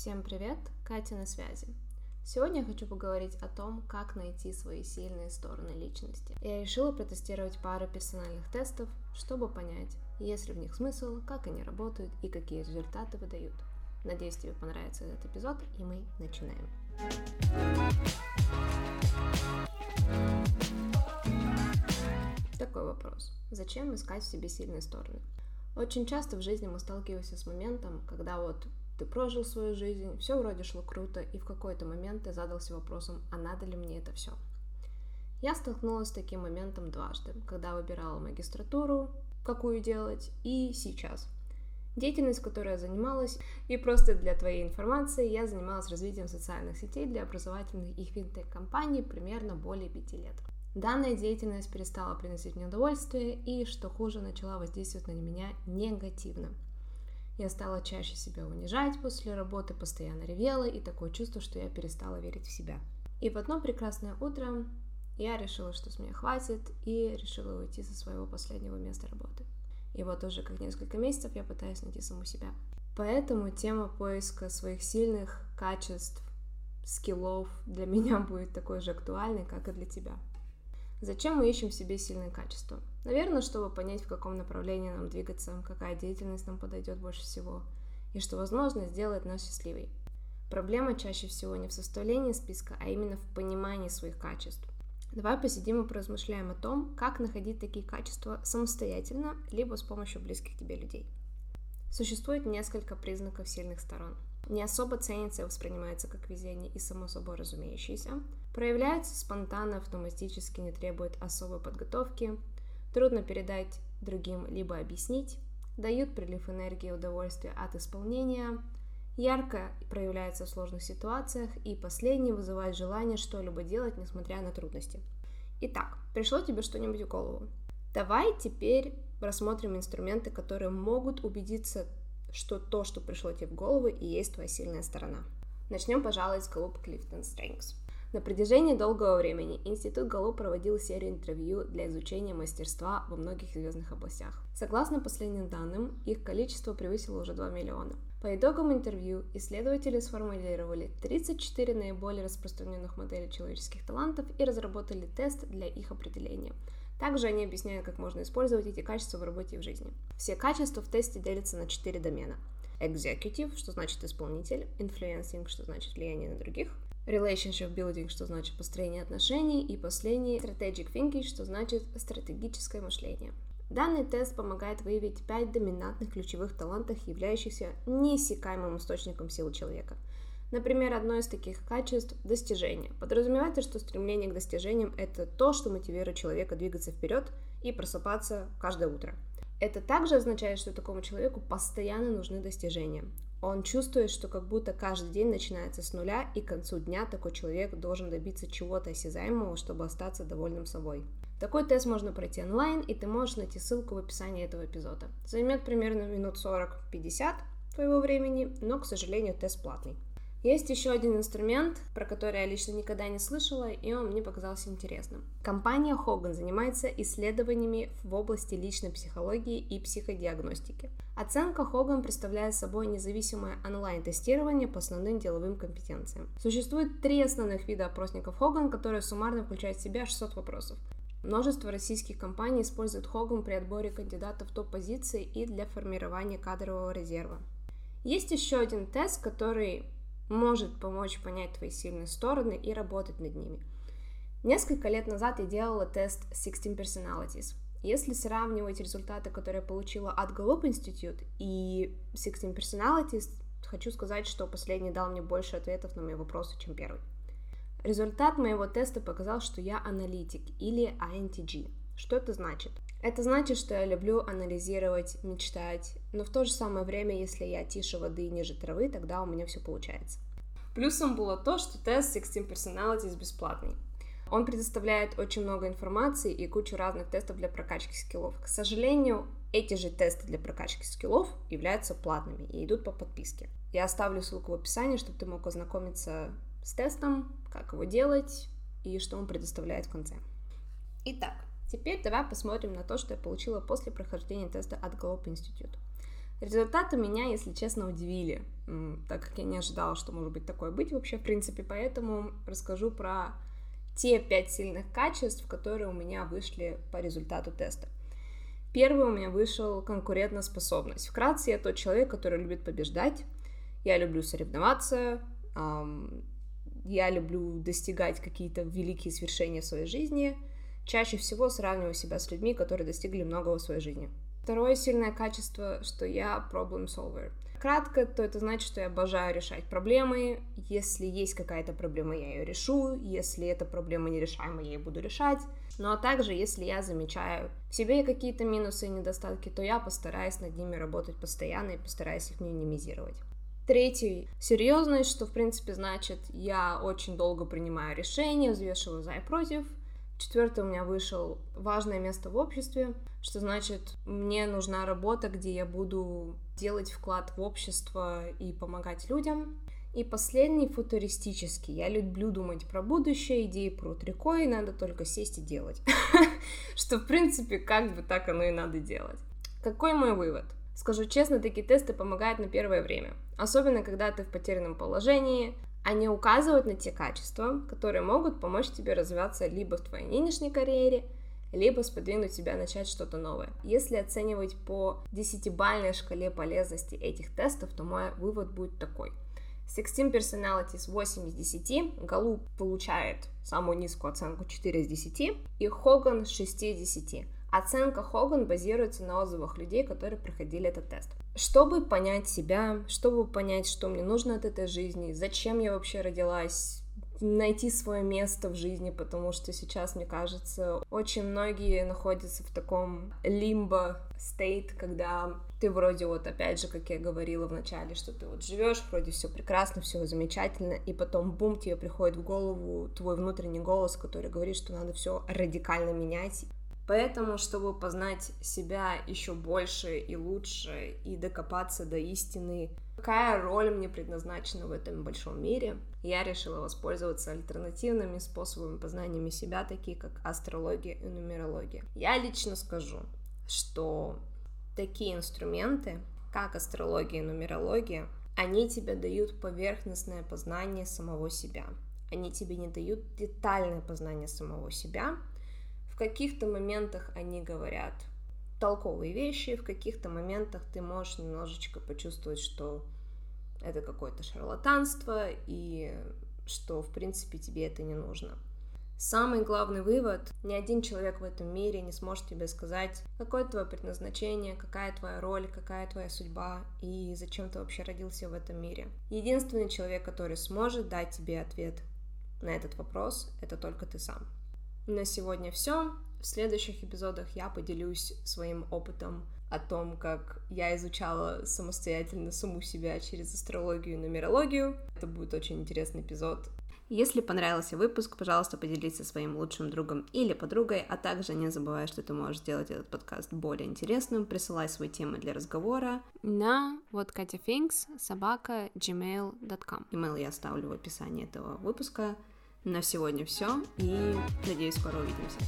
Всем привет, Катя на связи. Сегодня я хочу поговорить о том, как найти свои сильные стороны личности. Я решила протестировать пару персональных тестов, чтобы понять, есть ли в них смысл, как они работают и какие результаты выдают. Надеюсь, тебе понравится этот эпизод, и мы начинаем. Такой вопрос. Зачем искать в себе сильные стороны? Очень часто в жизни мы сталкиваемся с моментом, когда вот ты прожил свою жизнь, все вроде шло круто, и в какой-то момент ты задался вопросом, а надо ли мне это все? Я столкнулась с таким моментом дважды, когда выбирала магистратуру, какую делать, и сейчас. Деятельность, которой я занималась, и просто для твоей информации, я занималась развитием социальных сетей для образовательных и финтех-компаний примерно более пяти лет. Данная деятельность перестала приносить мне удовольствие и, что хуже, начала воздействовать на меня негативно – я стала чаще себя унижать после работы, постоянно ревела, и такое чувство, что я перестала верить в себя. И в одно прекрасное утро я решила, что с меня хватит, и решила уйти со своего последнего места работы. И вот уже как несколько месяцев я пытаюсь найти саму себя. Поэтому тема поиска своих сильных качеств, скиллов для меня будет такой же актуальной, как и для тебя. Зачем мы ищем в себе сильные качества? Наверное, чтобы понять, в каком направлении нам двигаться, какая деятельность нам подойдет больше всего, и что, возможно, сделает нас счастливой. Проблема чаще всего не в составлении списка, а именно в понимании своих качеств. Давай посидим и поразмышляем о том, как находить такие качества самостоятельно, либо с помощью близких тебе людей. Существует несколько признаков сильных сторон – не особо ценится и воспринимается как везение и само собой разумеющееся, проявляется спонтанно, автоматически, не требует особой подготовки, трудно передать другим либо объяснить, дают прилив энергии и удовольствия от исполнения, ярко проявляется в сложных ситуациях и последний вызывает желание что-либо делать, несмотря на трудности. Итак, пришло тебе что-нибудь в голову? Давай теперь рассмотрим инструменты, которые могут убедиться что то, что пришло тебе в голову, и есть твоя сильная сторона. Начнем, пожалуй, с Галуп Clifton Strengths. На протяжении долгого времени Институт Галу проводил серию интервью для изучения мастерства во многих звездных областях. Согласно последним данным, их количество превысило уже 2 миллиона. По итогам интервью исследователи сформулировали 34 наиболее распространенных моделей человеческих талантов и разработали тест для их определения – также они объясняют, как можно использовать эти качества в работе и в жизни. Все качества в тесте делятся на четыре домена. Executive, что значит исполнитель, Influencing, что значит влияние на других, Relationship Building, что значит построение отношений, и последний Strategic Thinking, что значит стратегическое мышление. Данный тест помогает выявить пять доминантных ключевых талантов, являющихся неиссякаемым источником силы человека – Например, одно из таких качеств – достижение. Подразумевается, что стремление к достижениям – это то, что мотивирует человека двигаться вперед и просыпаться каждое утро. Это также означает, что такому человеку постоянно нужны достижения. Он чувствует, что как будто каждый день начинается с нуля, и к концу дня такой человек должен добиться чего-то осязаемого, чтобы остаться довольным собой. Такой тест можно пройти онлайн, и ты можешь найти ссылку в описании этого эпизода. Займет примерно минут 40-50 твоего времени, но, к сожалению, тест платный. Есть еще один инструмент, про который я лично никогда не слышала, и он мне показался интересным. Компания Hogan занимается исследованиями в области личной психологии и психодиагностики. Оценка Hogan представляет собой независимое онлайн-тестирование по основным деловым компетенциям. Существует три основных вида опросников Hogan, которые суммарно включают в себя 600 вопросов. Множество российских компаний используют Hogan при отборе кандидатов в топ-позиции и для формирования кадрового резерва. Есть еще один тест, который может помочь понять твои сильные стороны и работать над ними. Несколько лет назад я делала тест 16 Personalities. Если сравнивать результаты, которые я получила от Gallup Institute и 16 Personalities, хочу сказать, что последний дал мне больше ответов на мои вопросы, чем первый. Результат моего теста показал, что я аналитик или INTG. Что это значит? Это значит, что я люблю анализировать, мечтать, но в то же самое время, если я тише воды и ниже травы, тогда у меня все получается. Плюсом было то, что тест 16 Personalities бесплатный. Он предоставляет очень много информации и кучу разных тестов для прокачки скиллов. К сожалению, эти же тесты для прокачки скиллов являются платными и идут по подписке. Я оставлю ссылку в описании, чтобы ты мог ознакомиться с тестом, как его делать и что он предоставляет в конце. Итак, Теперь давай посмотрим на то, что я получила после прохождения теста от Gallup Institute. Результаты меня, если честно, удивили, так как я не ожидала, что может быть такое быть вообще в принципе, поэтому расскажу про те пять сильных качеств, которые у меня вышли по результату теста. Первый у меня вышел конкурентоспособность. Вкратце, я тот человек, который любит побеждать. Я люблю соревноваться, я люблю достигать какие-то великие свершения в своей жизни. Чаще всего сравниваю себя с людьми, которые достигли многого в своей жизни. Второе сильное качество, что я problem solver. Кратко, то это значит, что я обожаю решать проблемы. Если есть какая-то проблема, я ее решу. Если эта проблема нерешаема, я ее буду решать. Ну а также, если я замечаю в себе какие-то минусы и недостатки, то я постараюсь над ними работать постоянно и постараюсь их минимизировать. Третий — серьезность, что, в принципе, значит, я очень долго принимаю решения, взвешиваю за и против. Четвертый у меня вышел важное место в обществе, что значит, мне нужна работа, где я буду делать вклад в общество и помогать людям. И последний футуристический. Я люблю думать про будущее, идеи прут рекой, надо только сесть и делать. Что, в принципе, как бы так оно и надо делать. Какой мой вывод? Скажу честно, такие тесты помогают на первое время. Особенно, когда ты в потерянном положении. Они указывают на те качества, которые могут помочь тебе развиваться либо в твоей нынешней карьере, либо сподвинуть тебя начать что-то новое. Если оценивать по десятибальной шкале полезности этих тестов, то мой вывод будет такой. 16 Personalities 8 из 10, Галу получает самую низкую оценку 4 из 10, и Хоган 6 из 10. Оценка Хоган базируется на отзывах людей, которые проходили этот тест. Чтобы понять себя, чтобы понять, что мне нужно от этой жизни, зачем я вообще родилась, найти свое место в жизни, потому что сейчас, мне кажется, очень многие находятся в таком лимбо стейт, когда ты вроде вот опять же, как я говорила в начале, что ты вот живешь, вроде все прекрасно, все замечательно, и потом бум, тебе приходит в голову твой внутренний голос, который говорит, что надо все радикально менять, Поэтому, чтобы познать себя еще больше и лучше и докопаться до истины, какая роль мне предназначена в этом большом мире, я решила воспользоваться альтернативными способами познания себя, такие как астрология и нумерология. Я лично скажу, что такие инструменты, как астрология и нумерология, они тебе дают поверхностное познание самого себя. Они тебе не дают детальное познание самого себя, каких-то моментах они говорят толковые вещи, в каких-то моментах ты можешь немножечко почувствовать, что это какое-то шарлатанство и что, в принципе, тебе это не нужно. Самый главный вывод, ни один человек в этом мире не сможет тебе сказать, какое твое предназначение, какая твоя роль, какая твоя судьба и зачем ты вообще родился в этом мире. Единственный человек, который сможет дать тебе ответ на этот вопрос, это только ты сам. На сегодня все. В следующих эпизодах я поделюсь своим опытом о том, как я изучала самостоятельно саму себя через астрологию и нумерологию. Это будет очень интересный эпизод. Если понравился выпуск, пожалуйста, поделись со своим лучшим другом или подругой, а также не забывай, что ты можешь сделать этот подкаст более интересным, присылай свои темы для разговора на вот Катя Финкс собака gmail.com. Email я оставлю в описании этого выпуска. На сегодня все, и надеюсь, скоро увидимся.